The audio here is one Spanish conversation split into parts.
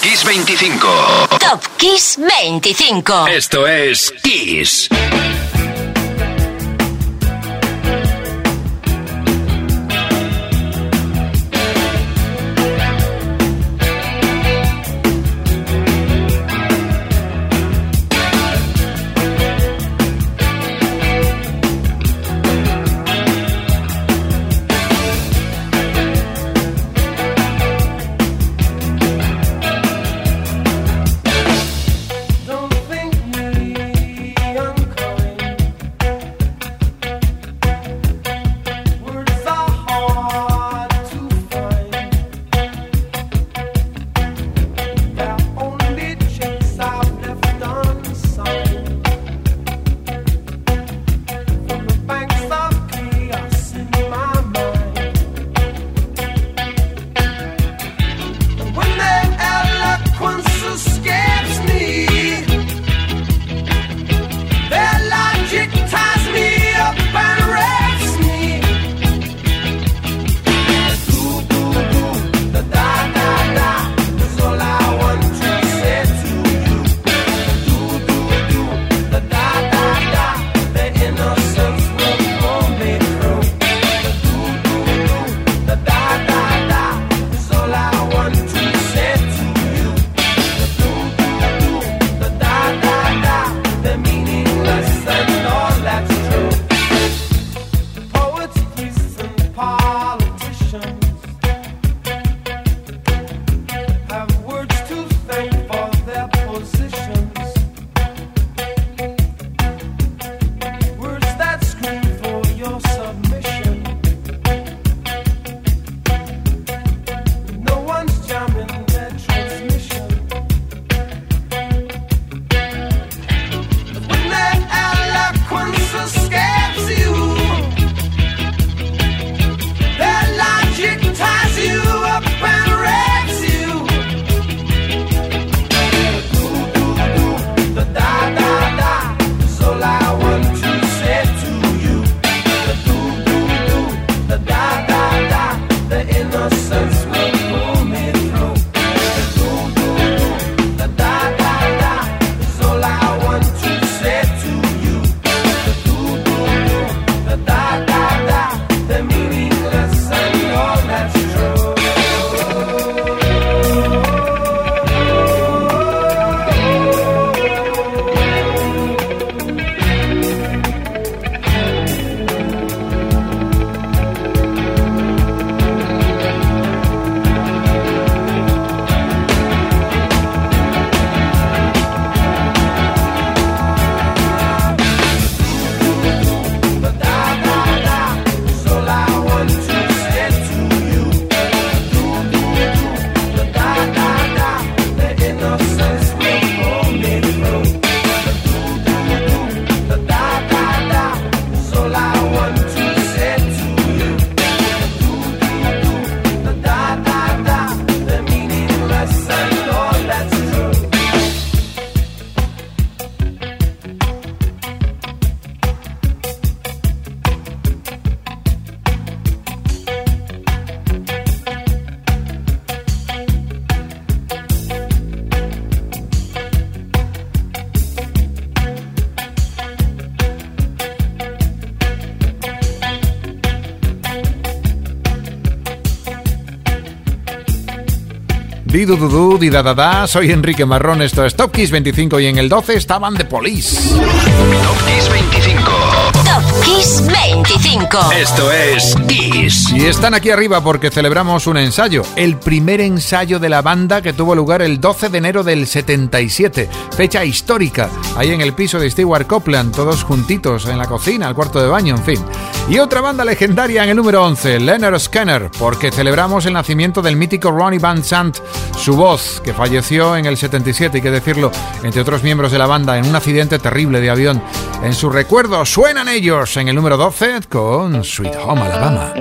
Kiss 25. Top Kiss 25. Esto es Kiss. Di. Soy Enrique Marrón, esto es Top Kiss 25 y en el 12 estaban The Police. Top Kiss 25. Kiss 25. Esto es Kiss. Y están aquí arriba porque celebramos un ensayo, el primer ensayo de la banda que tuvo lugar el 12 de enero del 77, fecha histórica, ahí en el piso de Stewart Copeland, todos juntitos en la cocina, al cuarto de baño, en fin. Y otra banda legendaria en el número 11, Leonard Scanner, porque celebramos el nacimiento del mítico Ronnie Van Sant, su voz, que falleció en el 77, hay que decirlo, entre otros miembros de la banda, en un accidente terrible de avión. En su recuerdo suenan ellos en el número 12 con Sweet Home Alabama.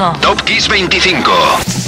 25. Top Kiss 25.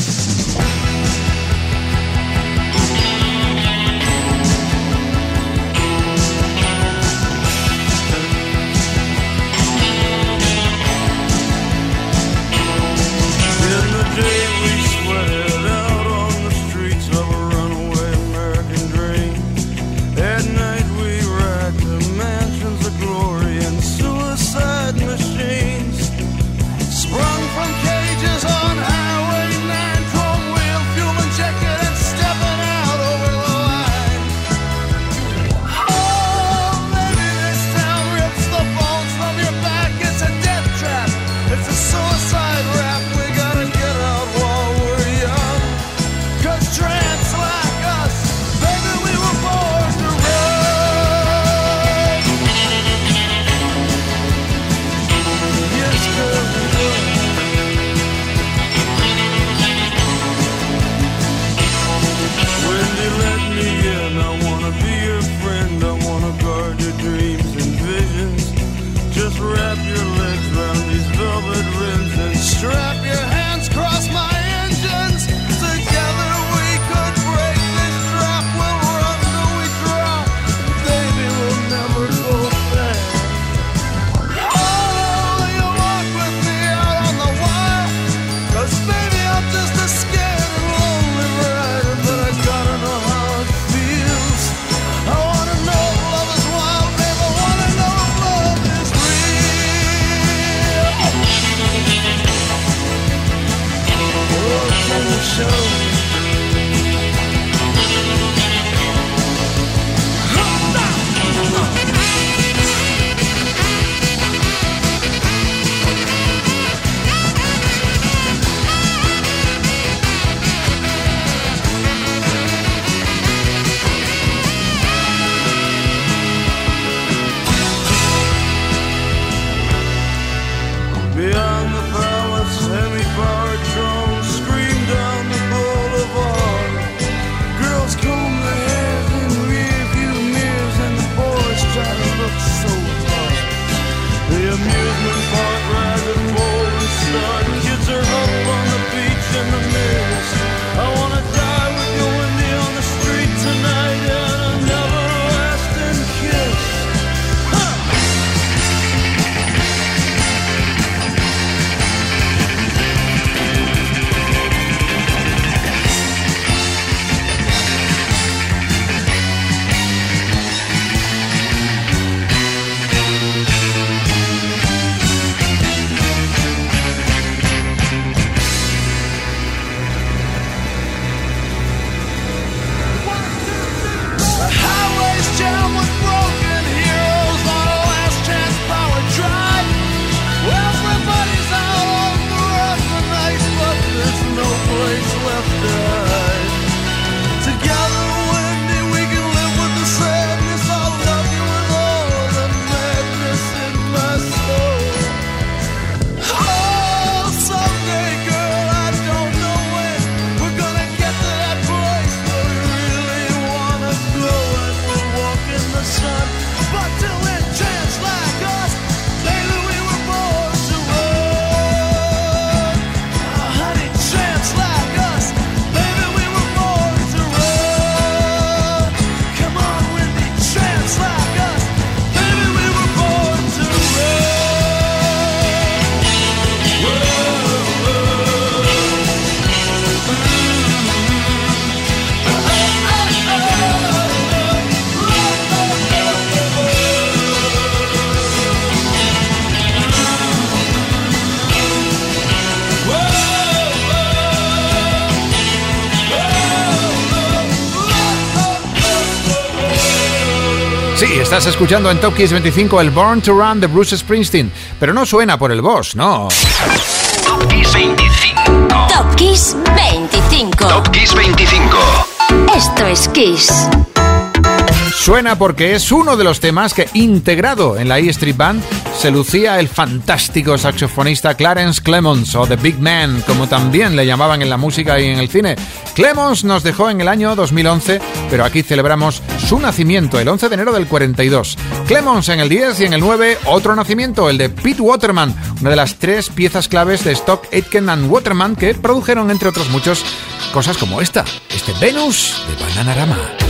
escuchando en Top Kiss 25 el Born to Run de Bruce Springsteen, pero no suena por el boss, no. Top Kiss 25. Top Kiss 25. Top Kiss 25. Esto es Kiss. Suena porque es uno de los temas que, integrado en la E Street Band, se lucía el fantástico saxofonista Clarence Clemons o The Big Man, como también le llamaban en la música y en el cine. Clemons nos dejó en el año 2011, pero aquí celebramos su nacimiento el 11 de enero del 42. Clemons en el 10 y en el 9 otro nacimiento, el de Pete Waterman, una de las tres piezas claves de Stock Aitken and Waterman que produjeron entre otros muchos cosas como esta, este Venus de Bananarama.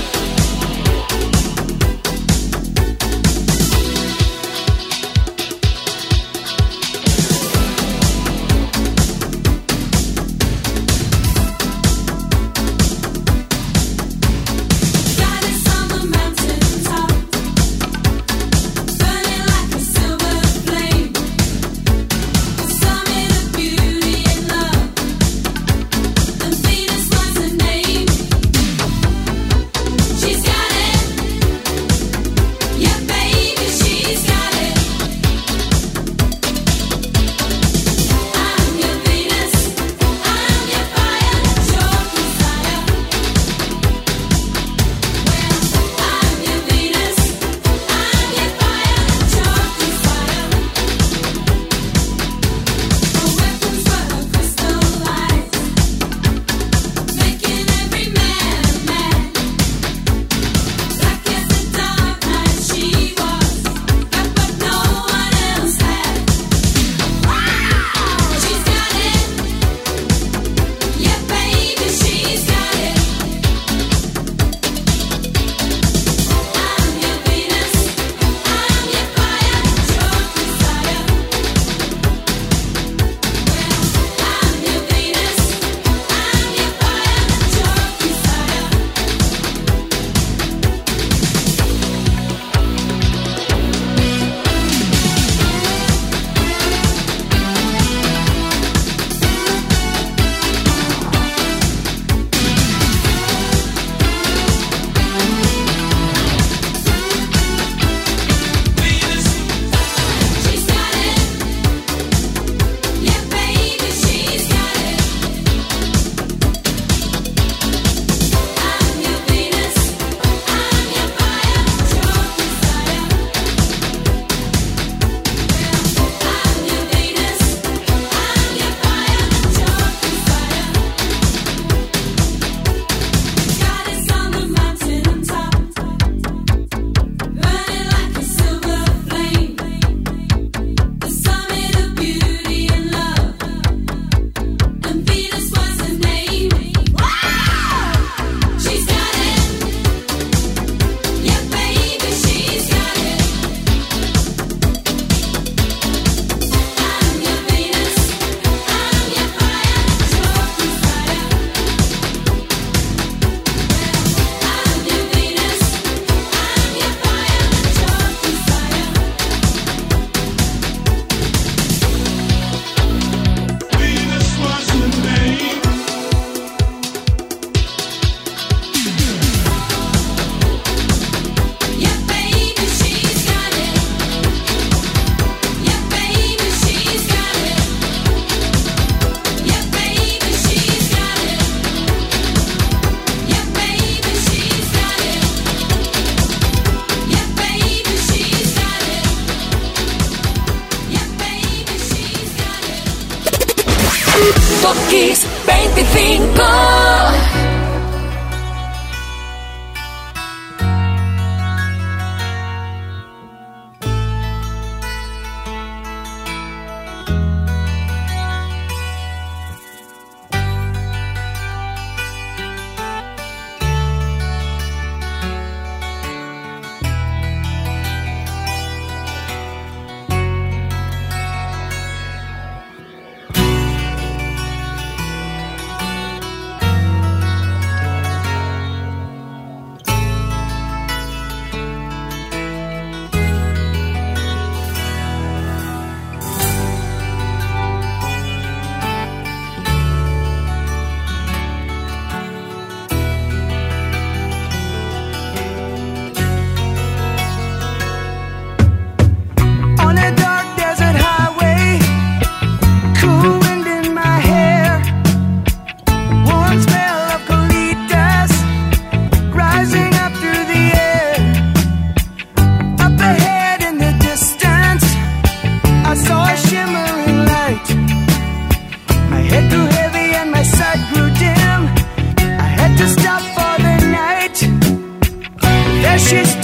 just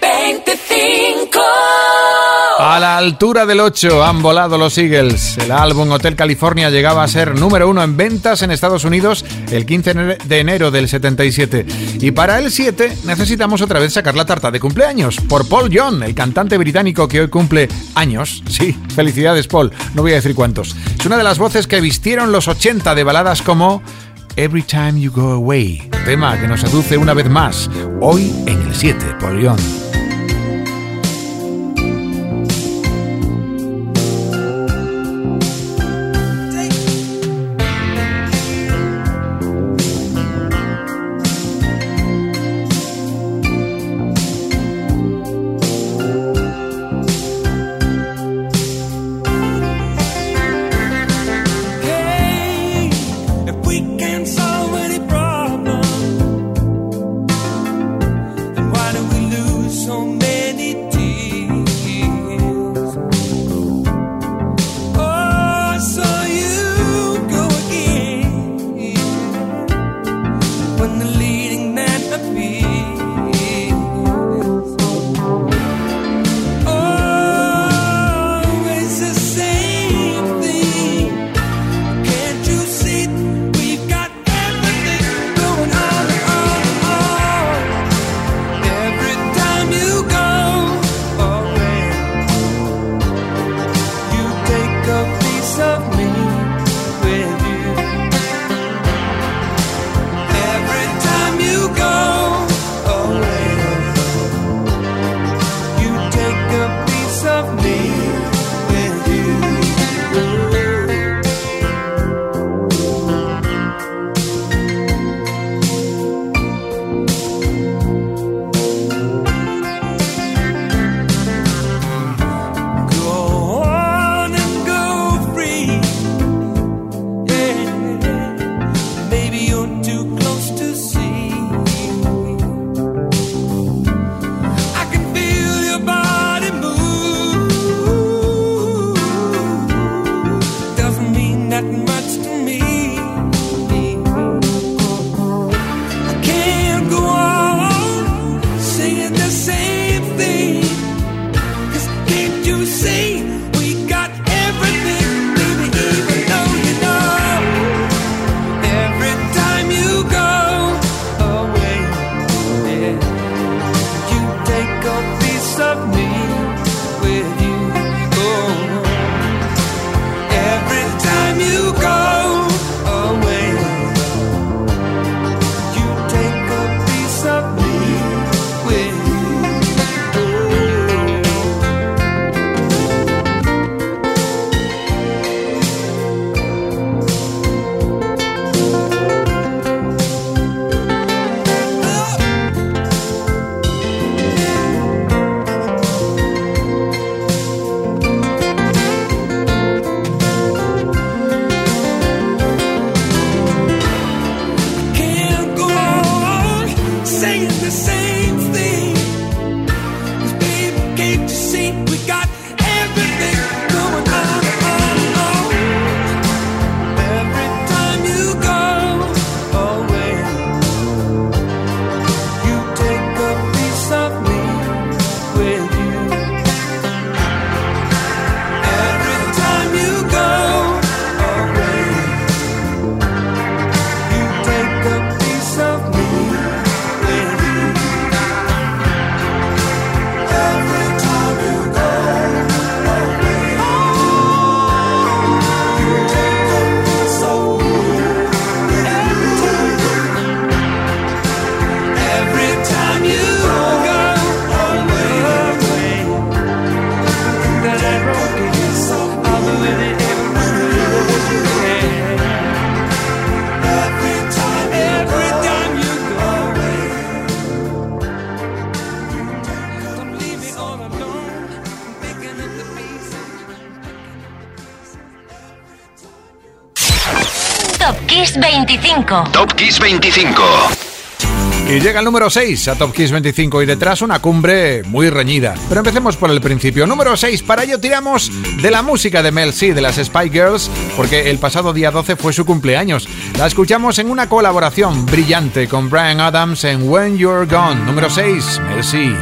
25. A la altura del 8 han volado los Eagles. El álbum Hotel California llegaba a ser número uno en ventas en Estados Unidos el 15 de enero del 77. Y para el 7 necesitamos otra vez sacar la tarta de cumpleaños por Paul John, el cantante británico que hoy cumple años. Sí, felicidades Paul, no voy a decir cuántos. Es una de las voces que vistieron los 80 de baladas como Every Time You Go Away, tema que nos seduce una vez más, hoy en el 7, Paul Young. 25. Top Kiss 25. Y llega el número 6 a Top Kiss 25 y detrás una cumbre muy reñida. Pero empecemos por el principio. Número 6, para ello tiramos de la música de Mel C, de las Spy Girls, porque el pasado día 12 fue su cumpleaños. La escuchamos en una colaboración brillante con Brian Adams en When You're Gone. Número 6, Mel C.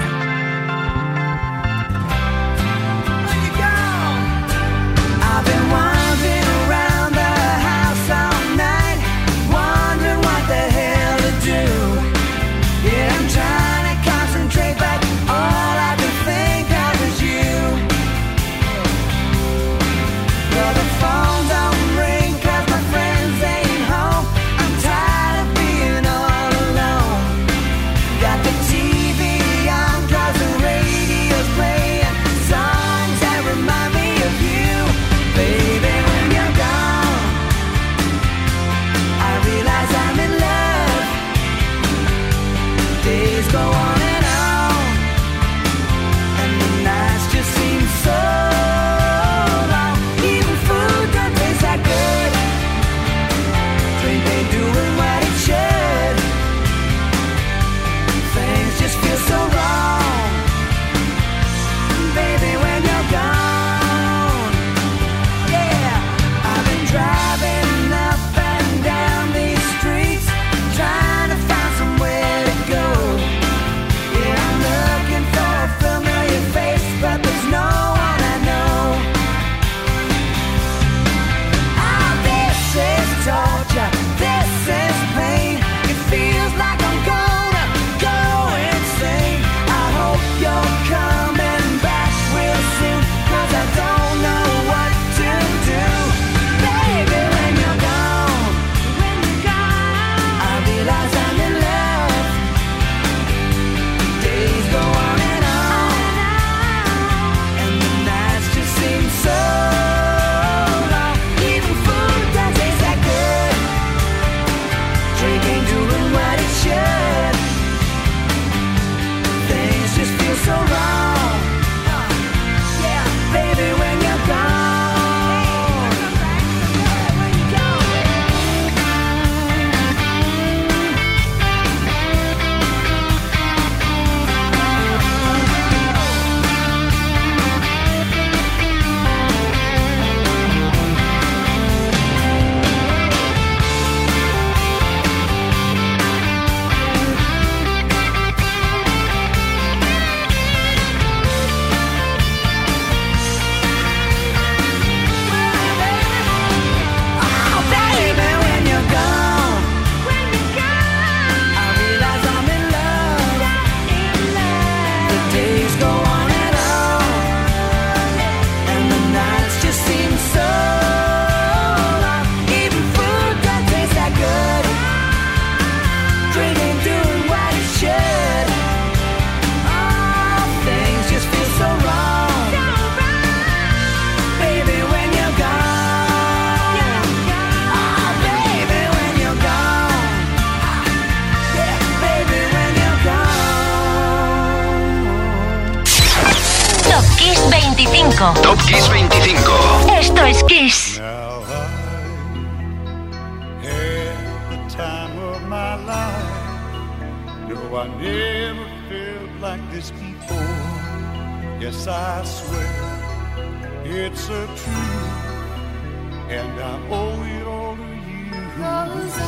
and I owe it all to you. Cause I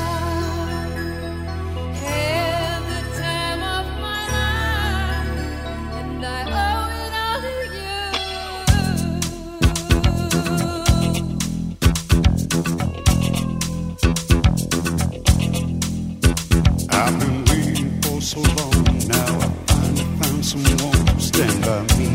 had the time of my life, and I owe it all to you. I've been waiting for so long, now I finally found someone to stand by me.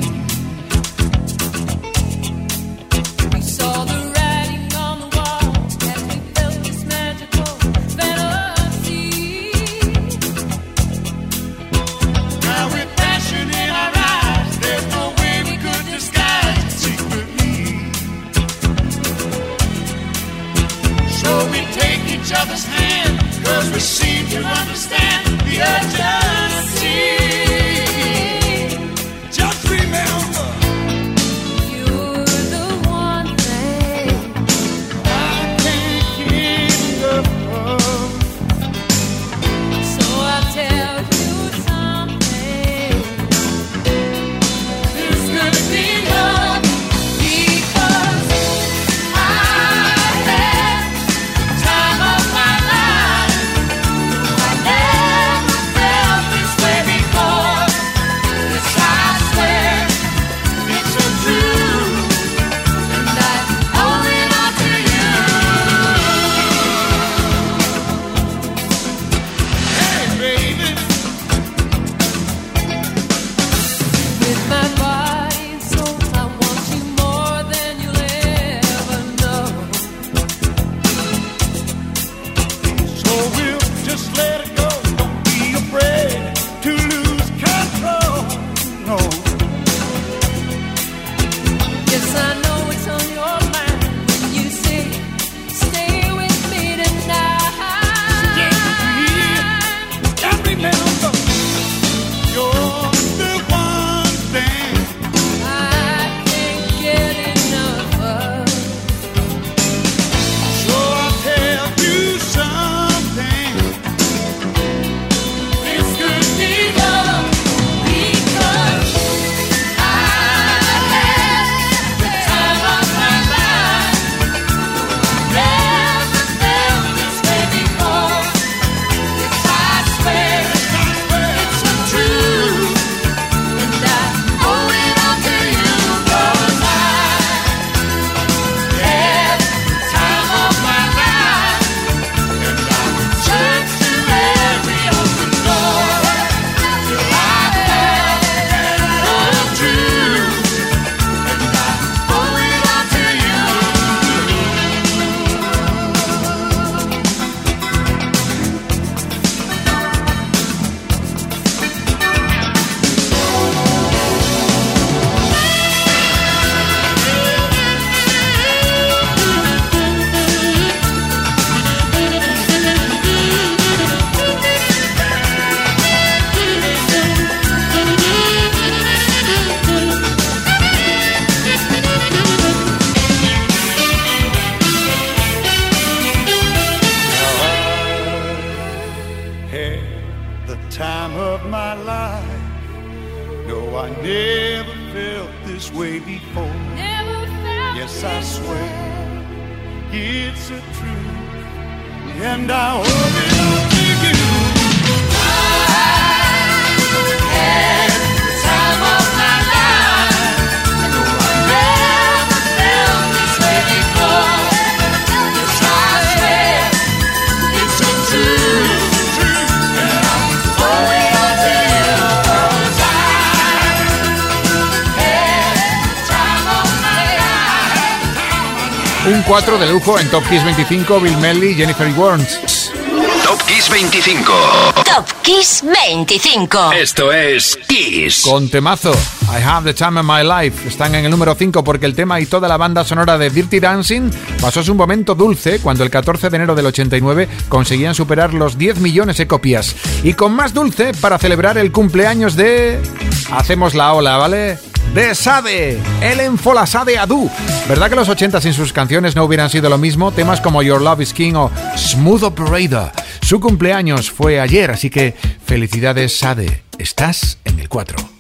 And I 4 de lujo en Top Kiss 25, Bill Medley, Jennifer Warnes. Top Kiss 25. Top Kiss 25. Esto es Kiss. Con temazo, I Have the Time of My Life. Están en el número 5 porque el tema y toda la banda sonora de Dirty Dancing pasó su momento dulce cuando el 14 de enero del 89 conseguían superar los 10 millones de copias. Y con más dulce para celebrar el cumpleaños de... Hacemos la ola, ¿vale? De Sade, Ellen Folasade Adu. ¿Verdad que los 80 sin sus canciones no hubieran sido lo mismo? Temas como Your Love is King o Smooth Operator. Su cumpleaños fue ayer, así que felicidades Sade. Estás en el 4.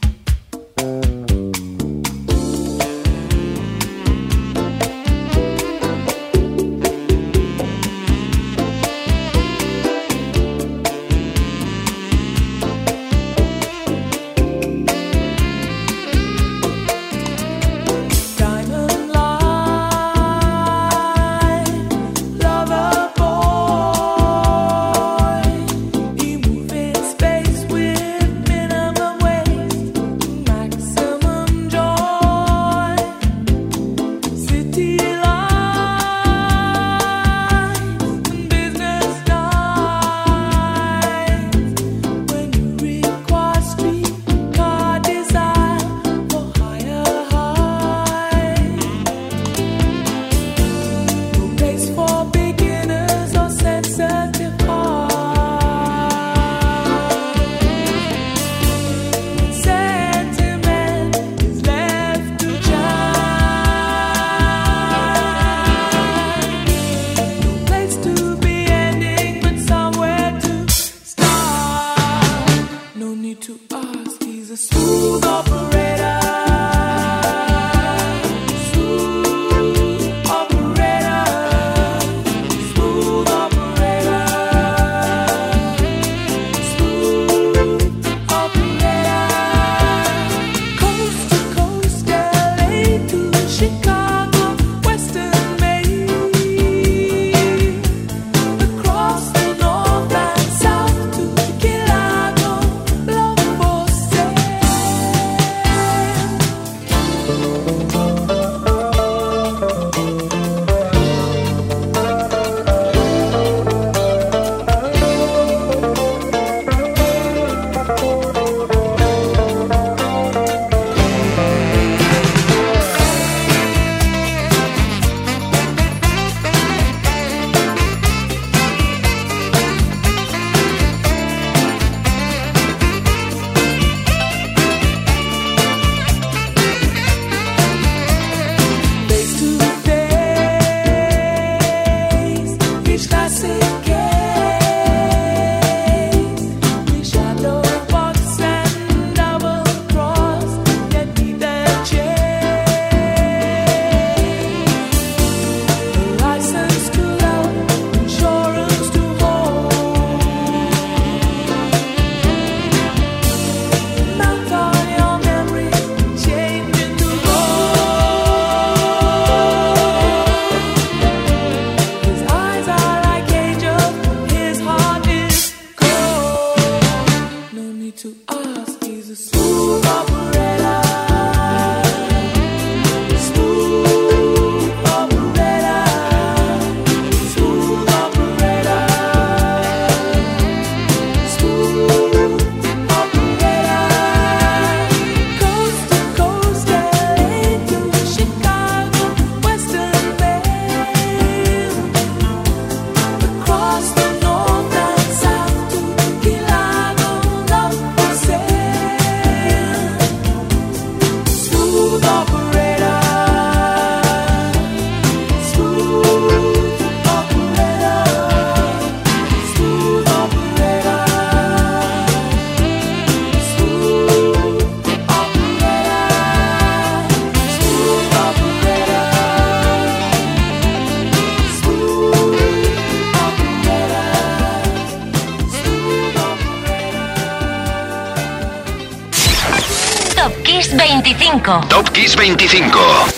25. Top Kiss 25.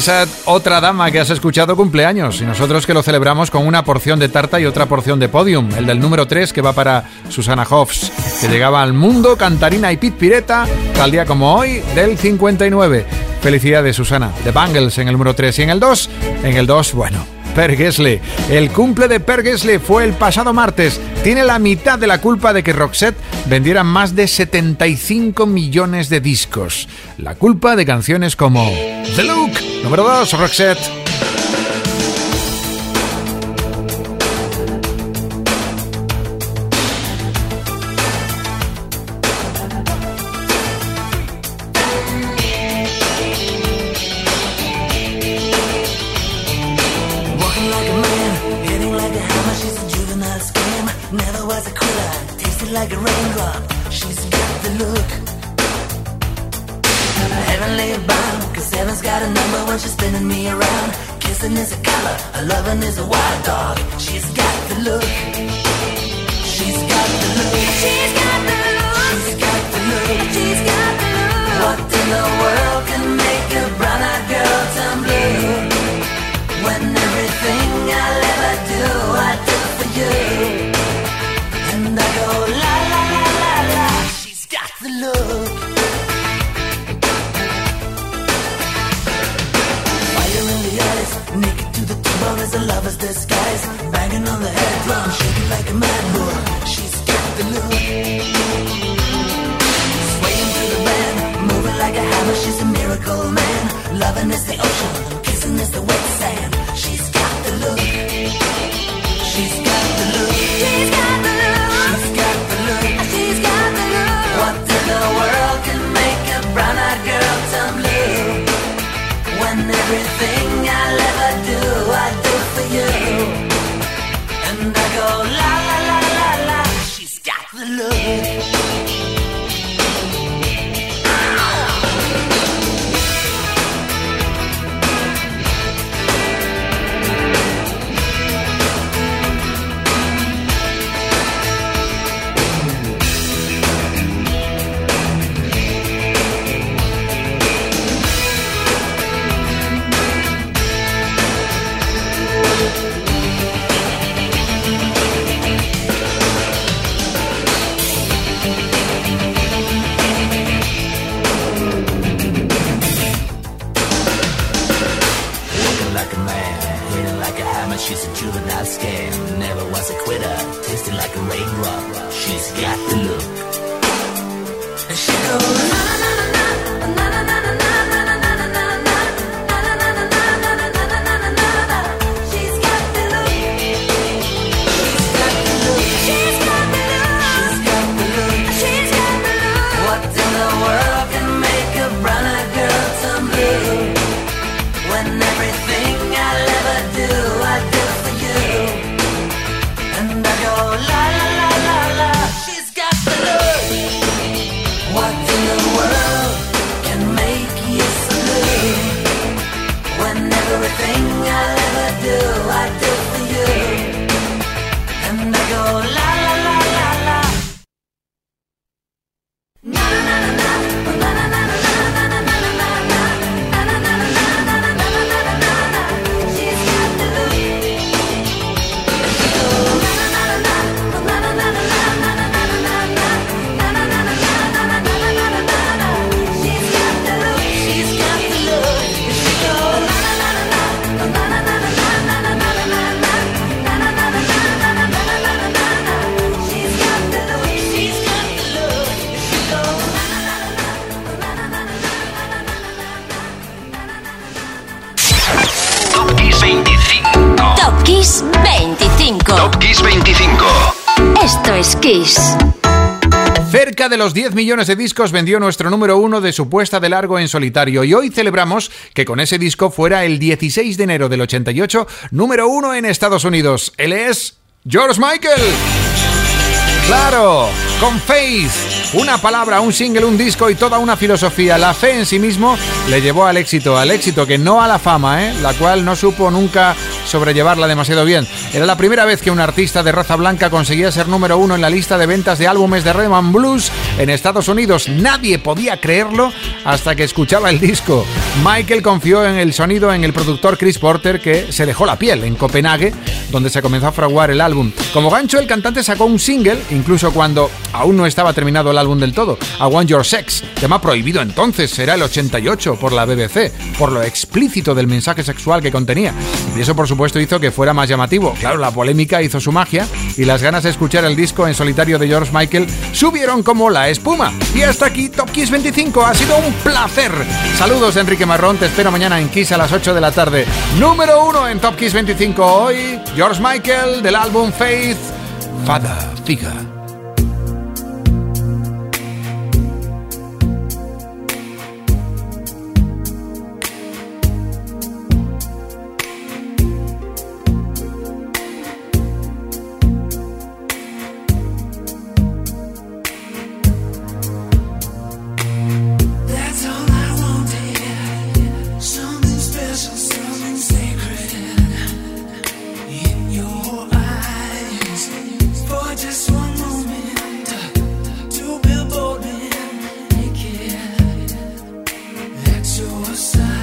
esa otra dama que has escuchado cumpleaños y nosotros que lo celebramos con una porción de tarta y otra porción de podium, el del número 3 que va para Susana Hoffs, que llegaba al mundo cantarina y pit pireta tal día como hoy del 59. Felicidades Susana, de Bangles en el número 3 y en el 2, en el 2, bueno, Per El cumple de Per fue el pasado martes. Tiene la mitad de la culpa de que Roxette vendiera más de 75 millones de discos. La culpa de canciones como The Look, número 2, Roxette. She's a juvenile scam. Never was a quitter, tasting like a raindrop. She's got the look. And she goes. De los 10 millones de discos vendió nuestro número uno de su puesta de largo en solitario y hoy celebramos que con ese disco fuera el 16 de enero del 88 número uno en Estados Unidos. Él es George Michael. Claro, con Faith, una palabra, un single, un disco y toda una filosofía. La fe en sí mismo le llevó al éxito, al éxito que no a la fama, ¿eh? la cual no supo nunca sobrellevarla demasiado bien. Era la primera vez que un artista de raza blanca conseguía ser número uno en la lista de ventas de álbumes de and blues en Estados Unidos. Nadie podía creerlo hasta que escuchaba el disco. Michael confió en el sonido en el productor Chris Porter que se dejó la piel en Copenhague, donde se comenzó a fraguar el álbum. Como gancho, el cantante sacó un single, incluso cuando aún no estaba terminado el álbum del todo, I Want Your Sex, tema prohibido entonces, será el 88 por la BBC, por lo explícito del mensaje sexual que contenía. Y eso por supuesto hizo que fuera más llamativo. Claro, la polémica hizo su magia y las ganas de escuchar el disco en solitario de George Michael subieron como la espuma. Y hasta aquí Top Kiss 25, ha sido un placer. Saludos Enrique Marrón, te espero mañana en Kiss a las 8 de la tarde. Número 1 en Top Kiss 25 hoy, George Michael del álbum Faith, Father Figure. suicide.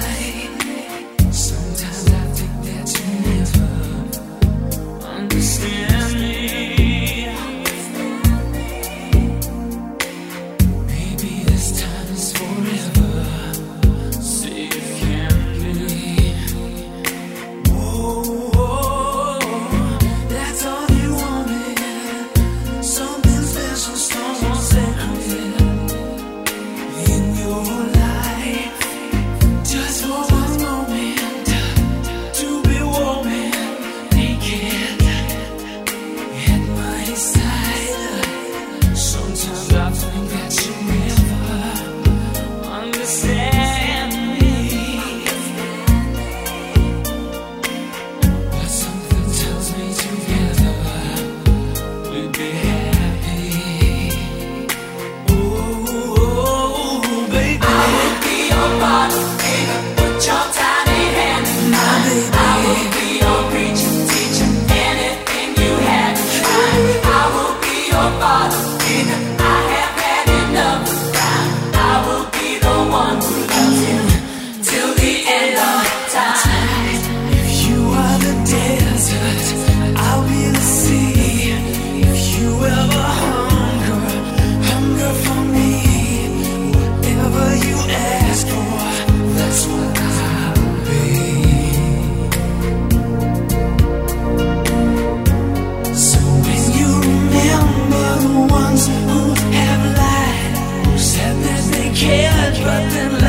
trapped in